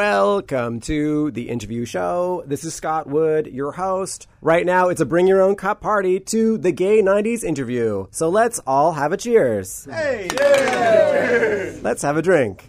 Welcome to the interview show. This is Scott Wood, your host. Right now, it's a bring your own cup party to the Gay 90s interview. So let's all have a cheers. Hey! Let's have a drink.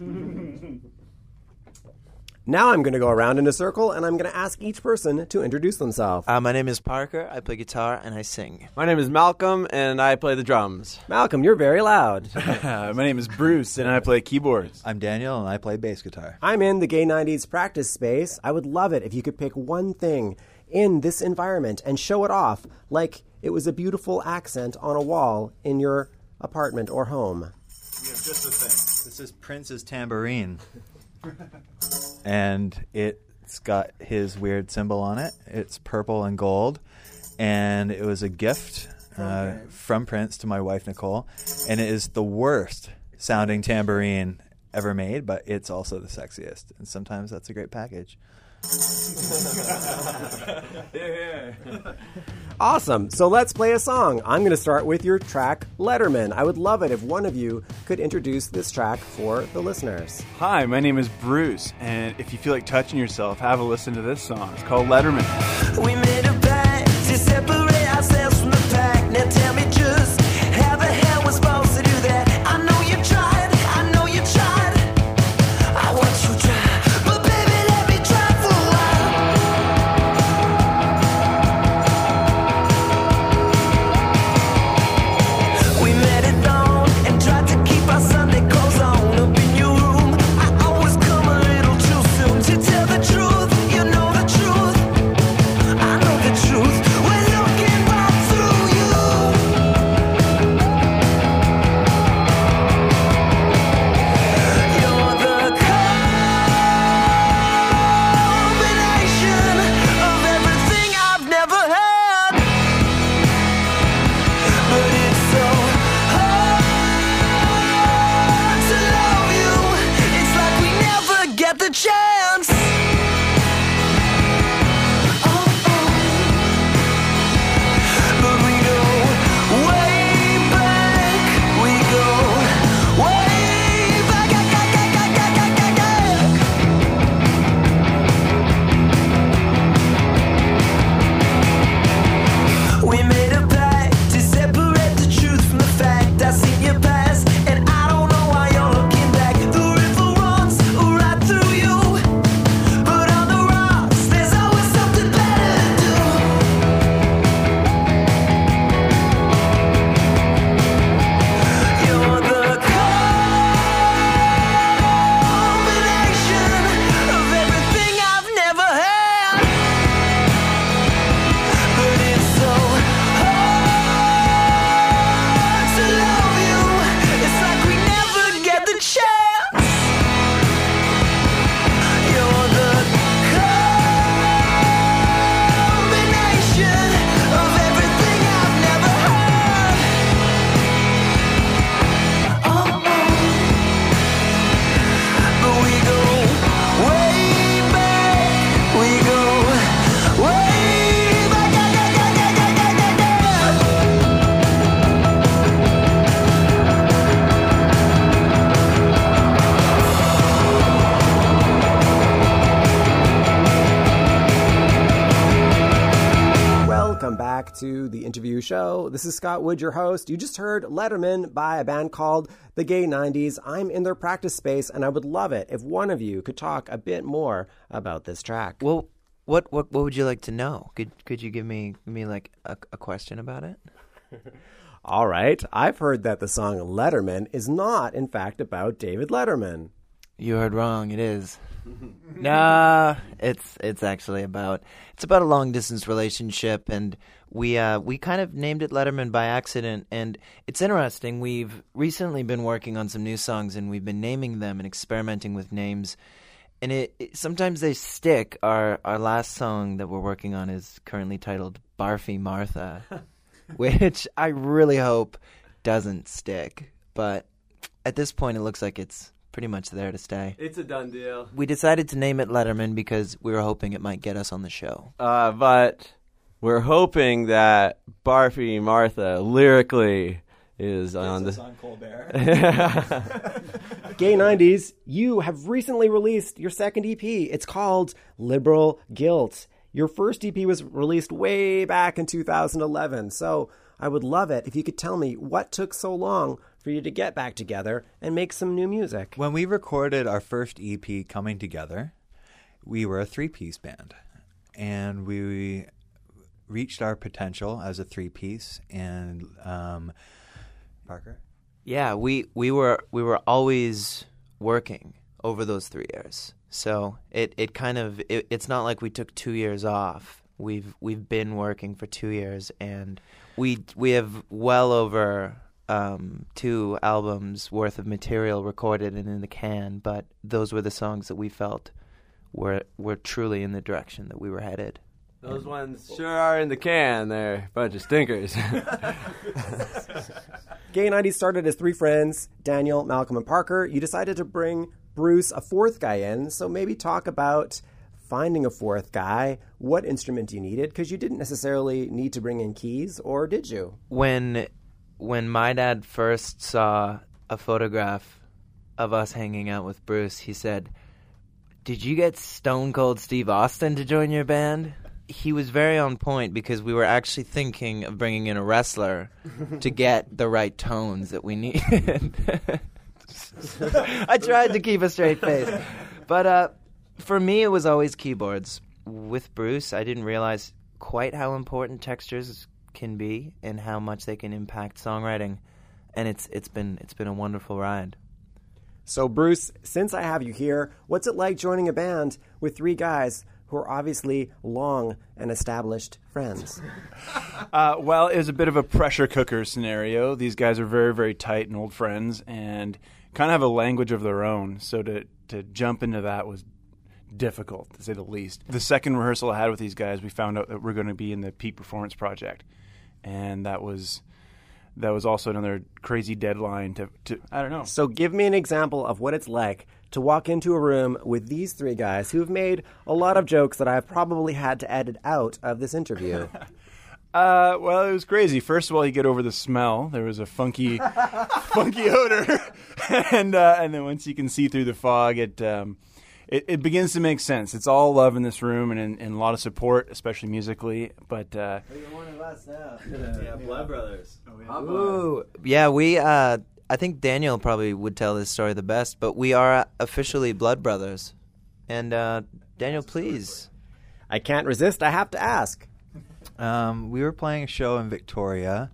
Now I'm going to go around in a circle and I'm going to ask each person to introduce themselves. Uh, my name is Parker. I play guitar and I sing. My name is Malcolm, and I play the drums. Malcolm, you're very loud. My name is Bruce, and I play keyboards. I'm Daniel, and I play bass guitar. I'm in the Gay 90s practice space. I would love it if you could pick one thing in this environment and show it off like it was a beautiful accent on a wall in your apartment or home. We have just the thing. This is Prince's tambourine, and it's got his weird symbol on it. It's purple and gold, and it was a gift uh, from Prince to my wife Nicole, and it is the worst sounding tambourine ever made, but it's also the sexiest, and sometimes that's a great package. Awesome. So let's play a song. I'm going to start with your track, Letterman. I would love it if one of you could introduce this track for the listeners. Hi, my name is Bruce, and if you feel like touching yourself, have a listen to this song. It's called Letterman. We show. This is Scott Wood, your host. You just heard Letterman by a band called The Gay 90s. I'm in their practice space, and I would love it if one of you could talk a bit more about this track. Well, what what what would you like to know? Could could you give me give me like a, a question about it? All right, I've heard that the song Letterman is not, in fact, about David Letterman. You heard wrong. It is. nah, it's it's actually about it's about a long distance relationship, and we uh we kind of named it Letterman by accident. And it's interesting. We've recently been working on some new songs, and we've been naming them and experimenting with names. And it, it sometimes they stick. Our our last song that we're working on is currently titled Barfy Martha, which I really hope doesn't stick. But at this point, it looks like it's pretty much there to stay. It's a done deal. We decided to name it Letterman because we were hoping it might get us on the show. Uh, but we're hoping that Barfy Martha lyrically is on the. on Colbert. Gay 90s, you have recently released your second EP. It's called Liberal Guilt. Your first EP was released way back in 2011. So I would love it if you could tell me what took so long for you to get back together and make some new music. When we recorded our first EP, Coming Together, we were a three piece band. And we reached our potential as a three piece. And um, Parker? Yeah, we we were we were always working over those three years. So it, it kind of it, it's not like we took two years off. We've we've been working for two years, and we we have well over um, two albums worth of material recorded and in the can. But those were the songs that we felt were were truly in the direction that we were headed. Those ones sure are in the can. They're a bunch of stinkers. Gay 90s started as three friends Daniel, Malcolm, and Parker. You decided to bring Bruce, a fourth guy, in. So maybe talk about finding a fourth guy, what instrument you needed, because you didn't necessarily need to bring in keys, or did you? when when my dad first saw a photograph of us hanging out with Bruce, he said, "Did you get Stone Cold Steve Austin to join your band?" He was very on point because we were actually thinking of bringing in a wrestler to get the right tones that we needed. I tried to keep a straight face, but uh, for me, it was always keyboards. With Bruce, I didn't realize quite how important textures can be and how much they can impact songwriting, and it's it's been it's been a wonderful ride. So, Bruce, since I have you here, what's it like joining a band with three guys who are obviously long and established friends? Uh, well, it was a bit of a pressure cooker scenario. These guys are very, very tight and old friends, and kind of have a language of their own. So to to jump into that was difficult, to say the least. The second rehearsal I had with these guys, we found out that we're going to be in the Peak Performance Project, and that was that was also another crazy deadline to, to I don't know. So, give me an example of what it's like to walk into a room with these three guys who've made a lot of jokes that I've probably had to edit out of this interview. Uh, well, it was crazy. First of all, you get over the smell. There was a funky, funky odor, and uh, and then once you can see through the fog, it, um, it it begins to make sense. It's all love in this room and, and, and a lot of support, especially musically. But uh, yeah, Blood Brothers. Ooh, yeah, we. I think Daniel probably would tell this story the best, but we are officially blood brothers. And uh, Daniel, please. I can't resist, I have to ask. Um, we were playing a show in Victoria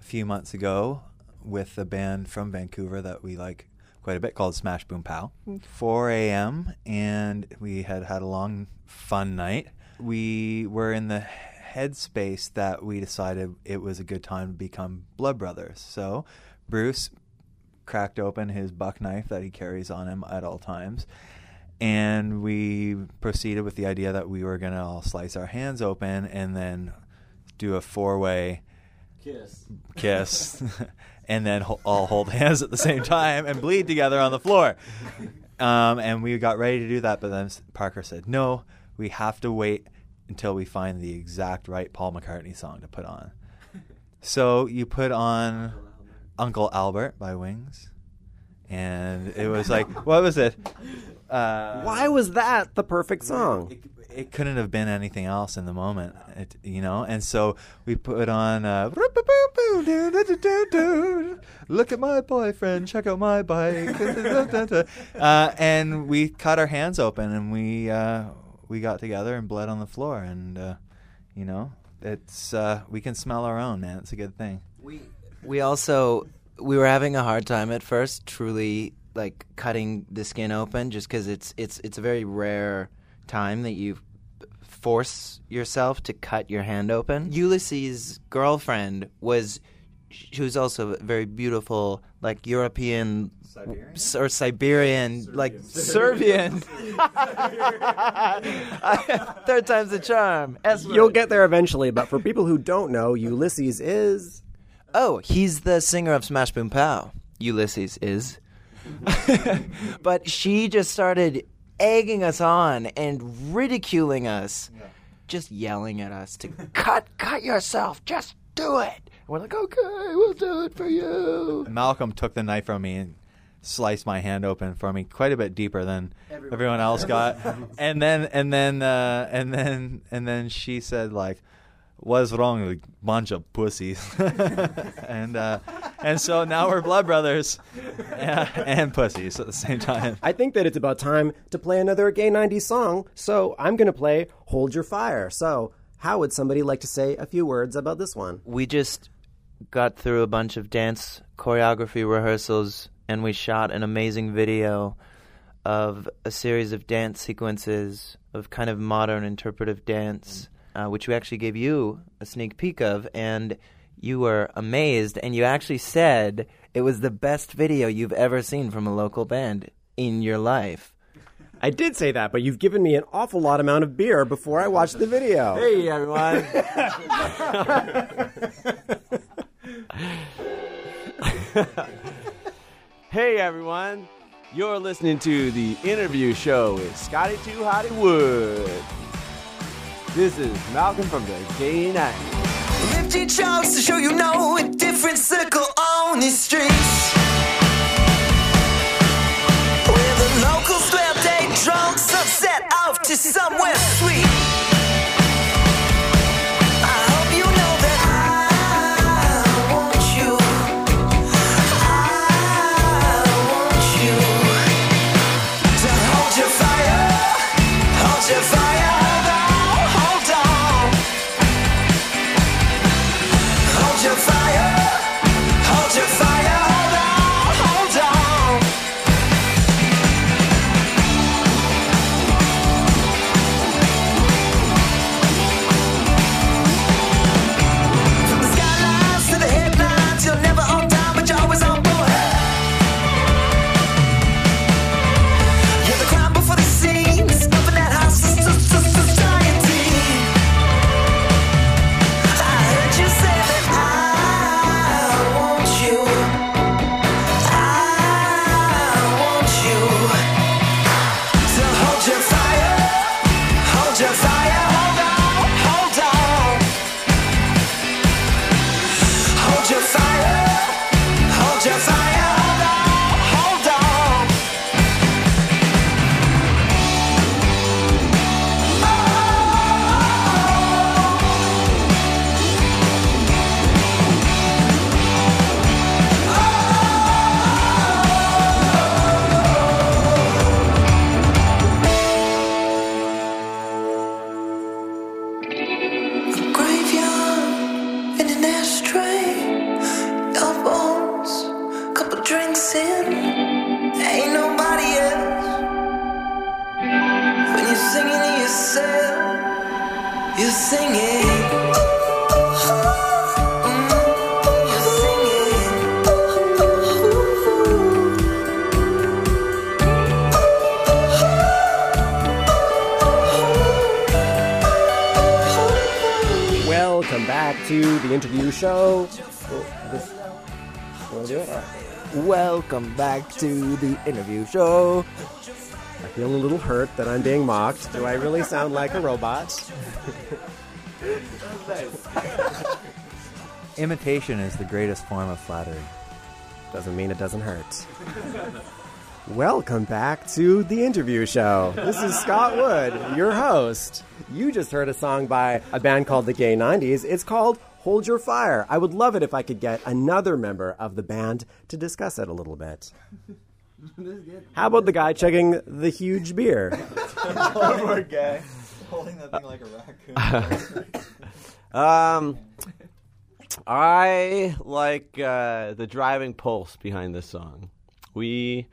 a few months ago with a band from Vancouver that we like quite a bit called Smash Boom Pow. 4 a.m. and we had had a long, fun night. We were in the headspace that we decided it was a good time to become blood brothers. So Bruce cracked open his buck knife that he carries on him at all times. And we proceeded with the idea that we were going to all slice our hands open and then do a four way Kiss. kiss and then ho- all hold hands at the same time and bleed together on the floor. Um, and we got ready to do that, but then Parker said, no, we have to wait until we find the exact right Paul McCartney song to put on. So you put on Uncle Albert by Wings. And it was like, what was it? Uh, Why was that the perfect song? it, it couldn't have been anything else in the moment, it, you know. And so we put on uh, "Look at my boyfriend, check out my bike," uh, and we cut our hands open and we uh, we got together and bled on the floor, and uh, you know, it's uh, we can smell our own, man. It's a good thing. We we also we were having a hard time at first, truly like cutting the skin open, just because it's it's it's a very rare time that you force yourself to cut your hand open. Ulysses' girlfriend was she was also very beautiful, like European Siberian? or Siberian, like Serbian. Third time's the charm. S You'll get there eventually, but for people who don't know, Ulysses is. Oh, he's the singer of Smash Boom Pow. Ulysses is. but she just started egging us on and ridiculing us, just yelling at us to cut, cut yourself, just do it. We're like, okay, we'll do it for you. Malcolm took the knife from me and sliced my hand open for me quite a bit deeper than everyone, else got. and then and then uh, and then and then she said like, "What's wrong with a bunch of pussies?" and uh, and so now we're blood brothers yeah, and pussies at the same time. I think that it's about time to play another gay 90s song, so I'm going to play Hold Your Fire. So, how would somebody like to say a few words about this one? We just got through a bunch of dance choreography rehearsals and we shot an amazing video of a series of dance sequences of kind of modern interpretive dance, uh, which we actually gave you a sneak peek of, and you were amazed, and you actually said it was the best video you've ever seen from a local band in your life. I did say that, but you've given me an awful lot amount of beer before I watched the video. Hey, everyone. hey, everyone. You're listening to the interview show with Scotty Too Hottie Wood. This is Malcolm from the Gay Night. Empty jokes to show you know a different circle on these streets. Where the locals dwell, day drunks upset off to somewhere sweet. Yourself, you're singing. Welcome back to the interview show. Welcome back to the interview show. I feel a little hurt that I'm being mocked. Do I really sound like a robot? Imitation is the greatest form of flattery. Doesn't mean it doesn't hurt. Welcome back to the interview show. This is Scott Wood, your host. You just heard a song by a band called the Gay 90s. It's called Hold Your Fire. I would love it if I could get another member of the band to discuss it a little bit. How about the guy chugging the huge beer? Poor guy. Holding that thing like a raccoon. Um, I like uh, the driving pulse behind this song. We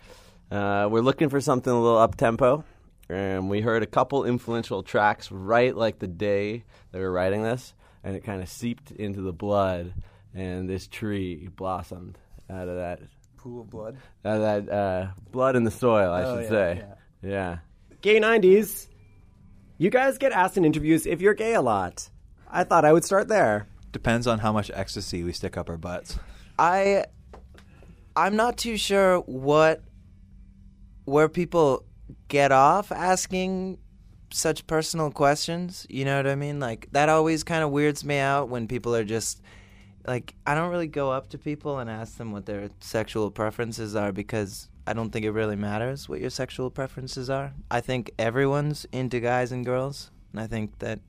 uh, we're looking for something a little up tempo, and we heard a couple influential tracks right like the day they were writing this, and it kind of seeped into the blood, and this tree blossomed out of that Pool of blood. out of that uh, blood in the soil, I Oh, should yeah, say. yeah. yeah. Gay 90s. You guys get asked in interviews if you're gay a lot. I thought I would start there. Depends on how much ecstasy we stick up our butts. I I'm not too sure what where people get off asking such personal questions. You know what I mean? Like that always kind of weirds me out when people are just like I don't really go up to people and ask them what their sexual preferences are because I don't think it really matters what your sexual preferences are. I think everyone's into guys and girls, and I think that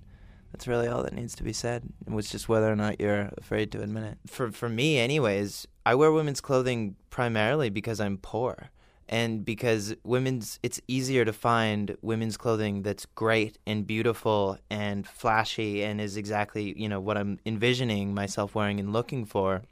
that's really all that needs to be said. It was just whether or not you're afraid to admit it. For for me, anyways, I wear women's clothing primarily because I'm poor. And because women's, it's easier to find women's clothing that's great and beautiful and flashy and is exactly you know what I'm envisioning myself wearing and looking for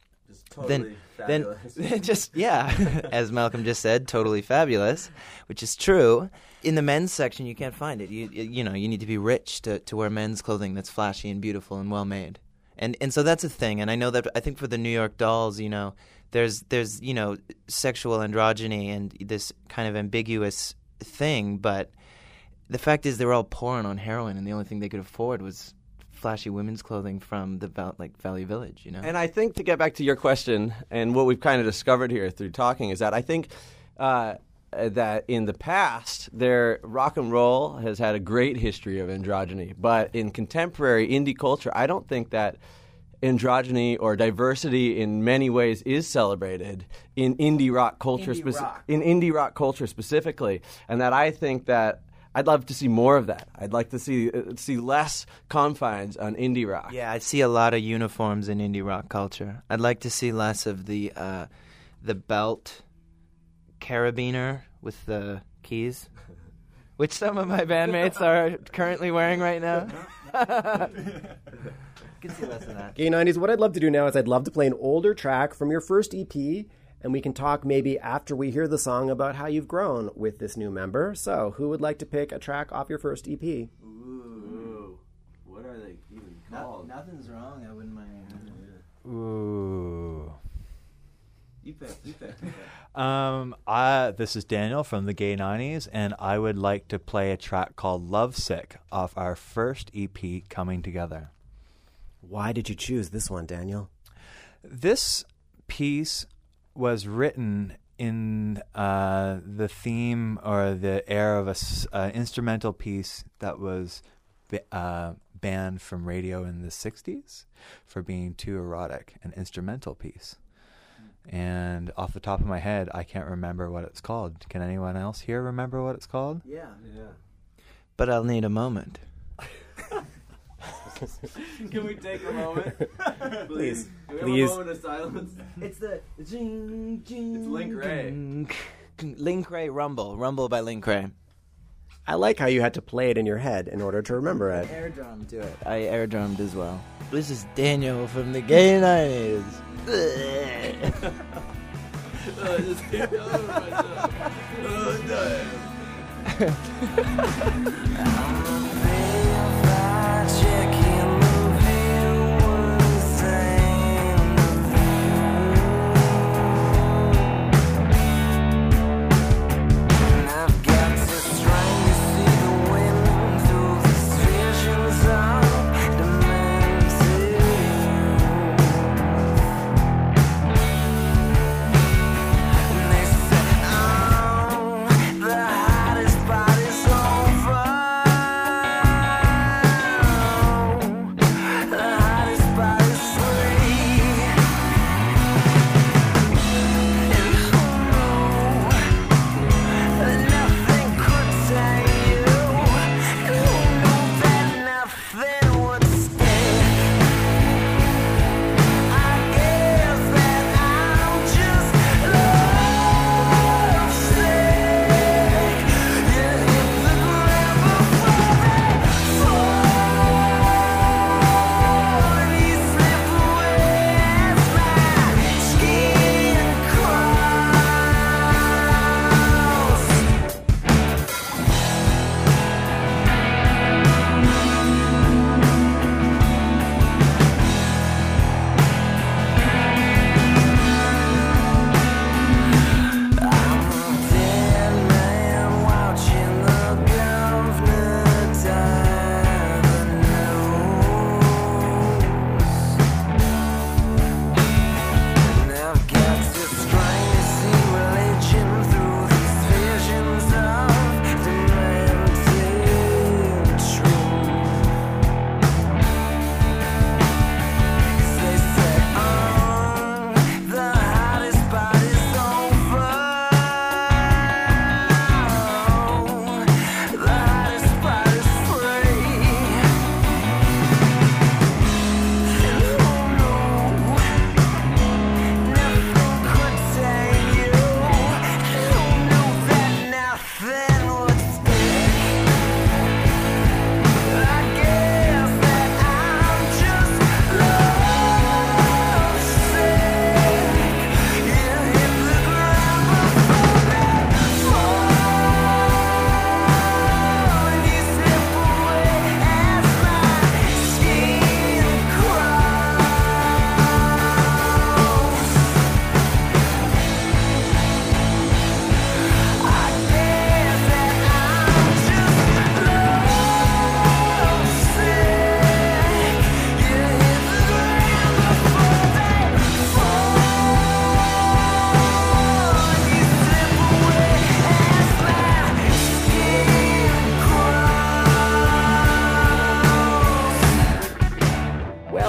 then then just yeah as malcolm just said totally fabulous which is true. In the men's section you can't find it. You you know you need to be rich to, to wear men's clothing that's flashy and beautiful and well made and and so that's a thing and i know that i think for the new york dolls you know there's there's you know sexual androgyny and this kind of ambiguous thing but the fact is they were all pouring on heroin and the only thing they could afford was flashy women's clothing from the like Value Village, you know. And I think to get back to your question and what we've kind of discovered here through talking is that I think uh, that in the past, their rock and roll has had a great history of androgyny, but in contemporary indie culture, I don't think that androgyny or diversity in many ways is celebrated in indie rock culture Indie speci- rock. in indie rock culture specifically and that I think that I'd love to see more of that. I'd like to see uh, see less confines on indie rock. yeah, I see a lot of uniforms in indie rock culture. I'd like to see less of the uh, the belt carabiner with the keys, which some of my bandmates are currently wearing right now. can see less of that. Gay 90s, what I'd love to do now is I'd love to play an older track from your first EP, and we can talk maybe after we hear the song about how you've grown with this new member. So, who would like to pick a track off your first EP? Ooh, what are they even called? nothing's wrong. I wouldn't mind. Ooh. You pick. You pick. Um, I this is Daniel from the Gay 90s, and I would like to play a track called "Lovesick" off our first EP, "Coming Together." Why did you choose this one, Daniel? This piece was written in uh, the theme or the air of a uh, instrumental piece that was uh, banned from radio in the 60s for being too erotic, an instrumental piece. And off the top of my head, I can't remember what it's called. Can anyone else here remember what it's called? Yeah. Yeah. But I'll need a moment. Can we take a moment? Please, Can we please. a moment of silence? It's the jing, jing, It's Link Wray. Link Wray Rumble. Rumble by Link Wray. I like how you had to play it in your head in order to remember it. Air drum to it. I air drummed as well. This is Daniel from the Gay 90s. I've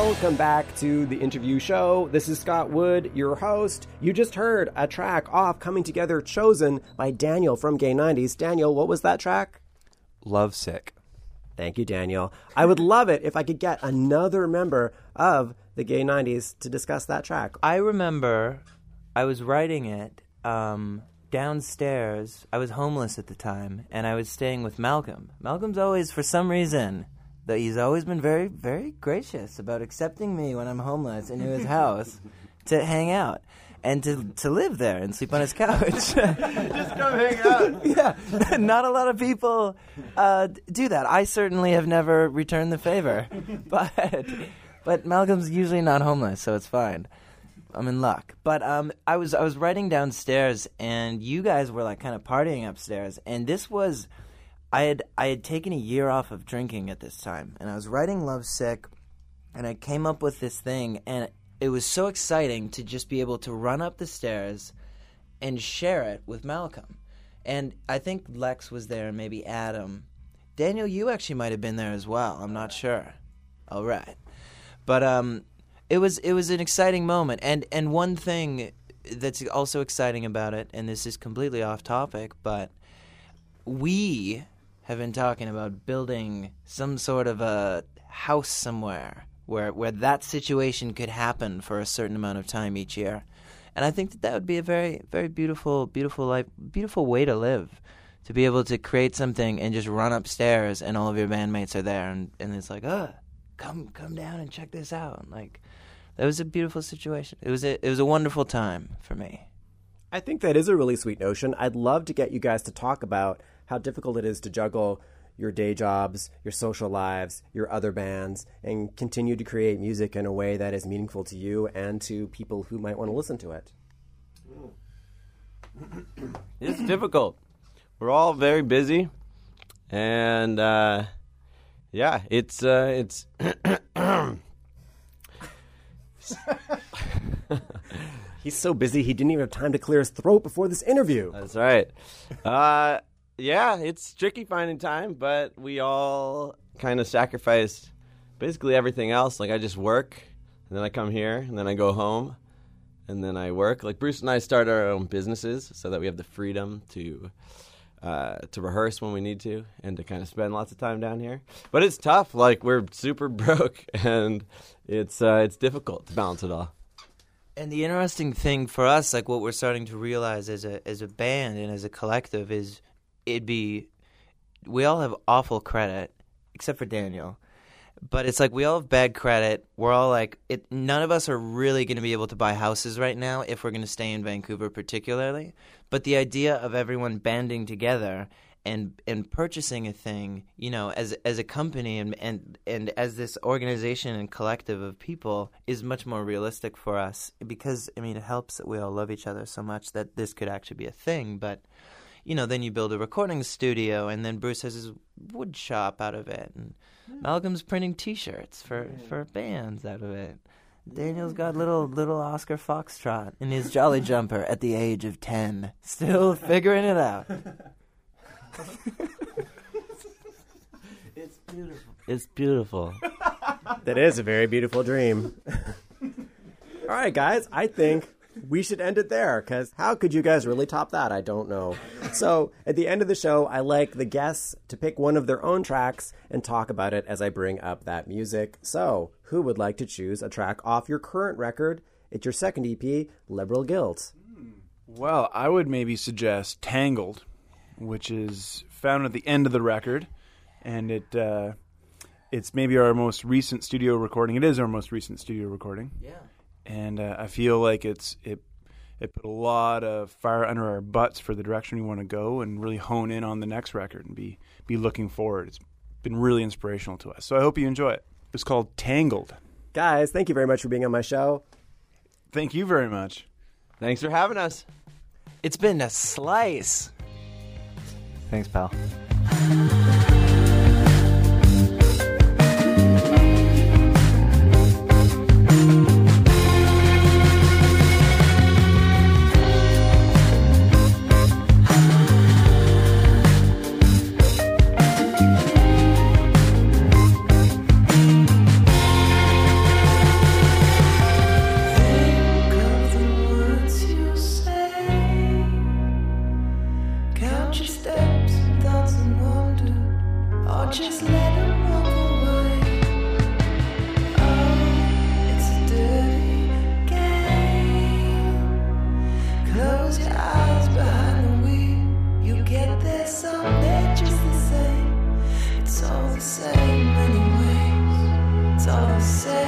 Welcome back to the interview show. This is Scott Wood, your host. You just heard a track off Coming Together chosen by Daniel from Gay 90s. Daniel, what was that track? Love sick. Thank you, Daniel. I would love it if I could get another member of the Gay 90s to discuss that track. I remember I was writing it um, downstairs. I was homeless at the time, and I was staying with Malcolm. Malcolm's always, for some reason, that he's always been very, very gracious about accepting me when I'm homeless into his house to hang out and to to live there and sleep on his couch. Just come hang out. yeah, not a lot of people uh, do that. I certainly have never returned the favor, but but Malcolm's usually not homeless, so it's fine. I'm in luck. But um, I was I was writing downstairs, and you guys were like kind of partying upstairs, and this was. I had I had taken a year off of drinking at this time, and I was writing Love Sick, and I came up with this thing, and it was so exciting to just be able to run up the stairs and share it with Malcolm. And I think Lex was there, and maybe Adam. Daniel, you actually might have been there as well. I'm not sure. All right, but um, it was it was an exciting moment, and and one thing that's also exciting about it, and this is completely off topic, but we have been talking about building some sort of a house somewhere where where that situation could happen for a certain amount of time each year. And I think that that would be a very very beautiful beautiful life beautiful way to live. To be able to create something and just run upstairs and all of your bandmates are there and, and it's like, "Uh, come come down and check this out." Like that was a beautiful situation. It was a it was a wonderful time for me. I think that is a really sweet notion. I'd love to get you guys to talk about how difficult it is to juggle your day jobs, your social lives, your other bands, and continue to create music in a way that is meaningful to you and to people who might want to listen to it. It's difficult. We're all very busy, and uh, yeah, it's uh, it's. He's so busy he didn't even have time to clear his throat before this interview. That's right. Uh, yeah, it's tricky finding time, but we all kind of sacrifice basically everything else. Like I just work, and then I come here, and then I go home, and then I work. Like Bruce and I start our own businesses so that we have the freedom to uh, to rehearse when we need to, and to kind of spend lots of time down here. But it's tough. Like we're super broke, and it's uh, it's difficult to balance it all. And the interesting thing for us, like what we're starting to realize as a as a band and as a collective, is it'd be we all have awful credit, except for Daniel. But it's like we all have bad credit. We're all like, it, none of us are really going to be able to buy houses right now if we're going to stay in Vancouver, particularly. But the idea of everyone banding together and and purchasing a thing, you know, as as a company and and and as this organization and collective of people is much more realistic for us because I mean it helps that we all love each other so much that this could actually be a thing, but you know, then you build a recording studio, and then Bruce has his wood shop out of it, and hmm. Malcolm's printing T-shirts for for bands out of it. Daniel's got little little Oscar Foxtrot in his jolly jumper at the age of ten, still figuring it out. It's beautiful. It's beautiful. That is a very beautiful dream. All right, guys, I think we should end it there because how could you guys really top that? I don't know. So, at the end of the show, I like the guests to pick one of their own tracks and talk about it as I bring up that music. So, who would like to choose a track off your current record? It's your second EP, Liberal Guilt. Well, I would maybe suggest Tangled, which is found at the end of the record, and it uh, it's maybe our most recent studio recording. It is our most recent studio recording. Yeah. And uh, I feel like it's it it put a lot of fire under our butts for the direction we want to go and really hone in on the next record and be be looking forward. It's been really inspirational to us. So I hope you enjoy it. It's called Tangled. Guys, thank you very much for being on my show. Thank you very much. Thanks for having us. It's been a slice. Thanks, pal. Anyways.